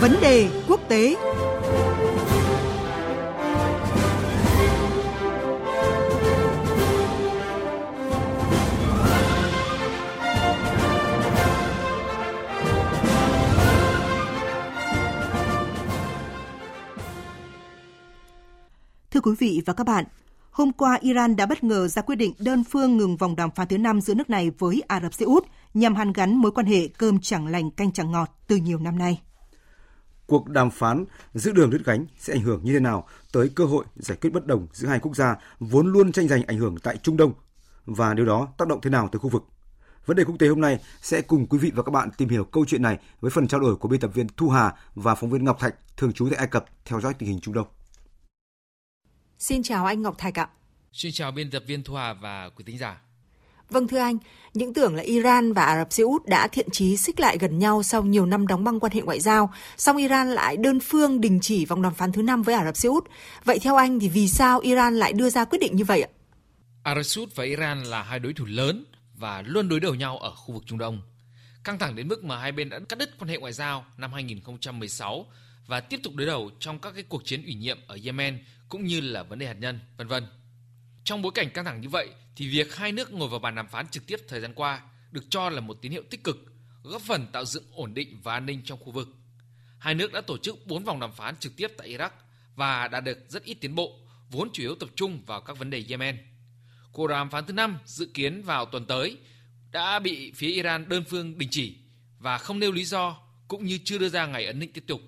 Vấn đề quốc tế Thưa quý vị và các bạn, hôm qua Iran đã bất ngờ ra quyết định đơn phương ngừng vòng đàm phán thứ năm giữa nước này với Ả Rập Xê Út nhằm hàn gắn mối quan hệ cơm chẳng lành canh chẳng ngọt từ nhiều năm nay. Cuộc đàm phán giữ đường đứt gánh sẽ ảnh hưởng như thế nào tới cơ hội giải quyết bất đồng giữa hai quốc gia vốn luôn tranh giành ảnh hưởng tại Trung Đông và điều đó tác động thế nào tới khu vực? Vấn đề quốc tế hôm nay sẽ cùng quý vị và các bạn tìm hiểu câu chuyện này với phần trao đổi của biên tập viên Thu Hà và phóng viên Ngọc Thạch thường trú tại Ai Cập theo dõi tình hình Trung Đông. Xin chào anh Ngọc Thạch ạ. Xin chào biên tập viên Thu Hà và quý thính giả. Vâng thưa anh, những tưởng là Iran và Ả Rập Xê Út đã thiện chí xích lại gần nhau sau nhiều năm đóng băng quan hệ ngoại giao, song Iran lại đơn phương đình chỉ vòng đàm phán thứ năm với Ả Rập Xê Út. Vậy theo anh thì vì sao Iran lại đưa ra quyết định như vậy ạ? Ả Rập Xê Út và Iran là hai đối thủ lớn và luôn đối đầu nhau ở khu vực Trung Đông. Căng thẳng đến mức mà hai bên đã cắt đứt quan hệ ngoại giao năm 2016 và tiếp tục đối đầu trong các cái cuộc chiến ủy nhiệm ở Yemen cũng như là vấn đề hạt nhân, vân vân. Trong bối cảnh căng thẳng như vậy thì việc hai nước ngồi vào bàn đàm phán trực tiếp thời gian qua được cho là một tín hiệu tích cực, góp phần tạo dựng ổn định và an ninh trong khu vực. Hai nước đã tổ chức 4 vòng đàm phán trực tiếp tại Iraq và đã được rất ít tiến bộ, vốn chủ yếu tập trung vào các vấn đề Yemen. Cuộc đàm phán thứ năm dự kiến vào tuần tới đã bị phía Iran đơn phương đình chỉ và không nêu lý do cũng như chưa đưa ra ngày ấn định tiếp tục.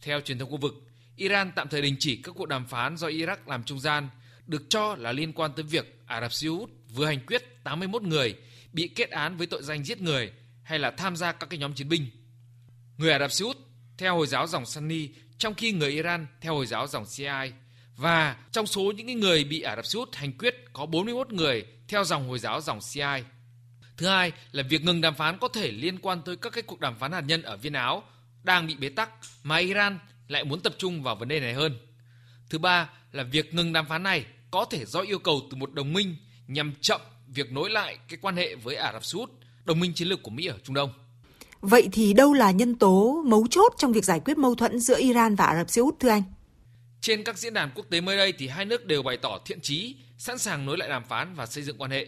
Theo truyền thông khu vực, Iran tạm thời đình chỉ các cuộc đàm phán do Iraq làm trung gian được cho là liên quan tới việc Ả Rập Xê Út vừa hành quyết 81 người bị kết án với tội danh giết người hay là tham gia các cái nhóm chiến binh. Người Ả Rập Xê Út theo Hồi giáo dòng Sunni, trong khi người Iran theo Hồi giáo dòng Shiite và trong số những người bị Ả Rập Xê Út hành quyết có 41 người theo dòng Hồi giáo dòng Shiite Thứ hai là việc ngừng đàm phán có thể liên quan tới các cái cuộc đàm phán hạt nhân ở Viên Áo đang bị bế tắc mà Iran lại muốn tập trung vào vấn đề này hơn. Thứ ba là việc ngừng đàm phán này có thể do yêu cầu từ một đồng minh nhằm chậm việc nối lại cái quan hệ với Ả Rập Xê Út, đồng minh chiến lược của Mỹ ở Trung Đông. Vậy thì đâu là nhân tố mấu chốt trong việc giải quyết mâu thuẫn giữa Iran và Ả Rập Xê Út thưa anh? Trên các diễn đàn quốc tế mới đây thì hai nước đều bày tỏ thiện chí, sẵn sàng nối lại đàm phán và xây dựng quan hệ.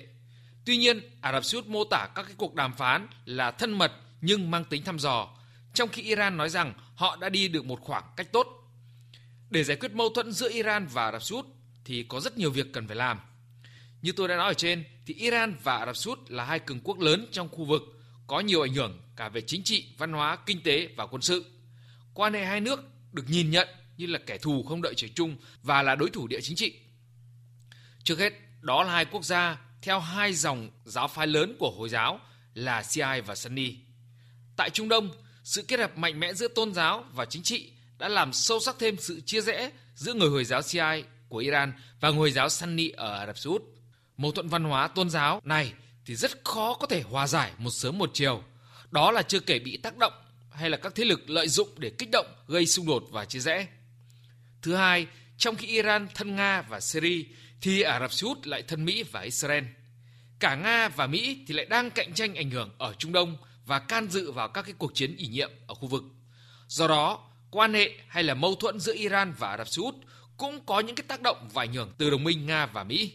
Tuy nhiên, Ả Rập Xê Út mô tả các cái cuộc đàm phán là thân mật nhưng mang tính thăm dò, trong khi Iran nói rằng họ đã đi được một khoảng cách tốt. Để giải quyết mâu thuẫn giữa Iran và Ả Rập Xê Út thì có rất nhiều việc cần phải làm. Như tôi đã nói ở trên thì Iran và Ả Rập Xút là hai cường quốc lớn trong khu vực có nhiều ảnh hưởng cả về chính trị, văn hóa, kinh tế và quân sự. Quan hệ hai nước được nhìn nhận như là kẻ thù không đợi trời chung và là đối thủ địa chính trị. Trước hết, đó là hai quốc gia theo hai dòng giáo phái lớn của Hồi giáo là Shiite và Sunni. Tại Trung Đông, sự kết hợp mạnh mẽ giữa tôn giáo và chính trị đã làm sâu sắc thêm sự chia rẽ giữa người Hồi giáo Shiite của Iran và người Hồi giáo Sunni ở Ả Rập Xê Út. Mâu thuẫn văn hóa tôn giáo này thì rất khó có thể hòa giải một sớm một chiều. Đó là chưa kể bị tác động hay là các thế lực lợi dụng để kích động gây xung đột và chia rẽ. Thứ hai, trong khi Iran thân Nga và Syria thì Ả Rập Xê Út lại thân Mỹ và Israel. Cả Nga và Mỹ thì lại đang cạnh tranh ảnh hưởng ở Trung Đông và can dự vào các cái cuộc chiến ủy nhiệm ở khu vực. Do đó, quan hệ hay là mâu thuẫn giữa Iran và Ả Rập Xê Út cũng có những cái tác động và ảnh hưởng từ đồng minh Nga và Mỹ.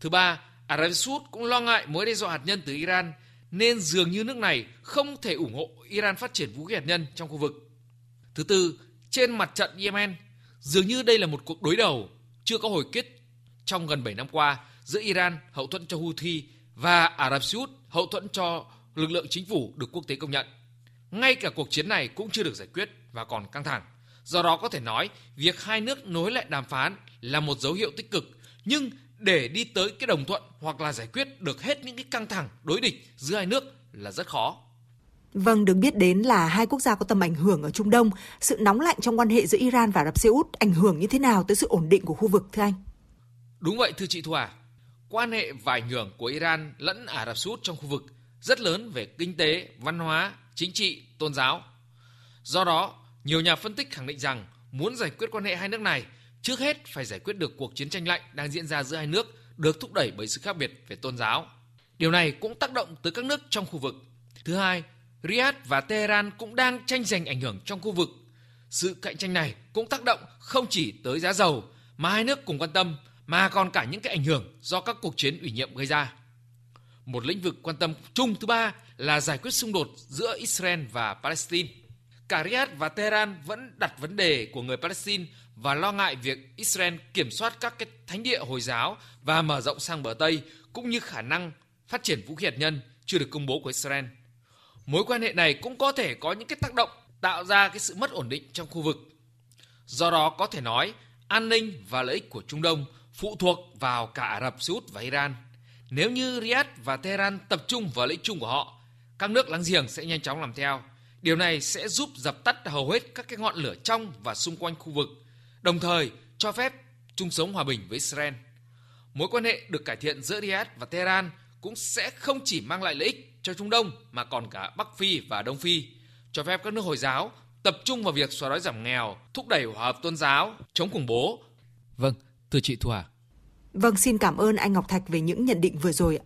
Thứ ba, Ả Rập Xê Út cũng lo ngại mối đe dọa hạt nhân từ Iran nên dường như nước này không thể ủng hộ Iran phát triển vũ khí hạt nhân trong khu vực. Thứ tư, trên mặt trận Yemen, dường như đây là một cuộc đối đầu chưa có hồi kết trong gần 7 năm qua giữa Iran hậu thuẫn cho Houthi và Ả Rập Xê Út hậu thuẫn cho lực lượng chính phủ được quốc tế công nhận. Ngay cả cuộc chiến này cũng chưa được giải quyết và còn căng thẳng. Do đó có thể nói, việc hai nước nối lại đàm phán là một dấu hiệu tích cực, nhưng để đi tới cái đồng thuận hoặc là giải quyết được hết những cái căng thẳng đối địch giữa hai nước là rất khó. Vâng, được biết đến là hai quốc gia có tầm ảnh hưởng ở Trung Đông. Sự nóng lạnh trong quan hệ giữa Iran và Ả Rập Xê Út ảnh hưởng như thế nào tới sự ổn định của khu vực thưa anh? Đúng vậy thưa chị Thu Hà. Quan hệ và ảnh hưởng của Iran lẫn Ả Rập Xê Út trong khu vực rất lớn về kinh tế, văn hóa, chính trị, tôn giáo. Do đó, nhiều nhà phân tích khẳng định rằng muốn giải quyết quan hệ hai nước này, trước hết phải giải quyết được cuộc chiến tranh lạnh đang diễn ra giữa hai nước được thúc đẩy bởi sự khác biệt về tôn giáo. Điều này cũng tác động tới các nước trong khu vực. Thứ hai, Riyadh và Tehran cũng đang tranh giành ảnh hưởng trong khu vực. Sự cạnh tranh này cũng tác động không chỉ tới giá dầu mà hai nước cùng quan tâm mà còn cả những cái ảnh hưởng do các cuộc chiến ủy nhiệm gây ra. Một lĩnh vực quan tâm chung thứ ba là giải quyết xung đột giữa Israel và Palestine. Cả Riyadh và Tehran vẫn đặt vấn đề của người Palestine và lo ngại việc Israel kiểm soát các cái thánh địa Hồi giáo và mở rộng sang bờ Tây cũng như khả năng phát triển vũ khí hạt nhân chưa được công bố của Israel. Mối quan hệ này cũng có thể có những cái tác động tạo ra cái sự mất ổn định trong khu vực. Do đó có thể nói an ninh và lợi ích của Trung Đông phụ thuộc vào cả Ả Rập Xê Út và Iran. Nếu như Riyadh và Tehran tập trung vào lợi ích chung của họ, các nước láng giềng sẽ nhanh chóng làm theo. Điều này sẽ giúp dập tắt hầu hết các cái ngọn lửa trong và xung quanh khu vực, đồng thời cho phép chung sống hòa bình với Israel. Mối quan hệ được cải thiện giữa Riyadh và Tehran cũng sẽ không chỉ mang lại lợi ích cho Trung Đông mà còn cả Bắc Phi và Đông Phi, cho phép các nước Hồi giáo tập trung vào việc xóa đói giảm nghèo, thúc đẩy hòa hợp tôn giáo, chống khủng bố. Vâng, thưa chị Thu Hà. Vâng, xin cảm ơn anh Ngọc Thạch về những nhận định vừa rồi ạ.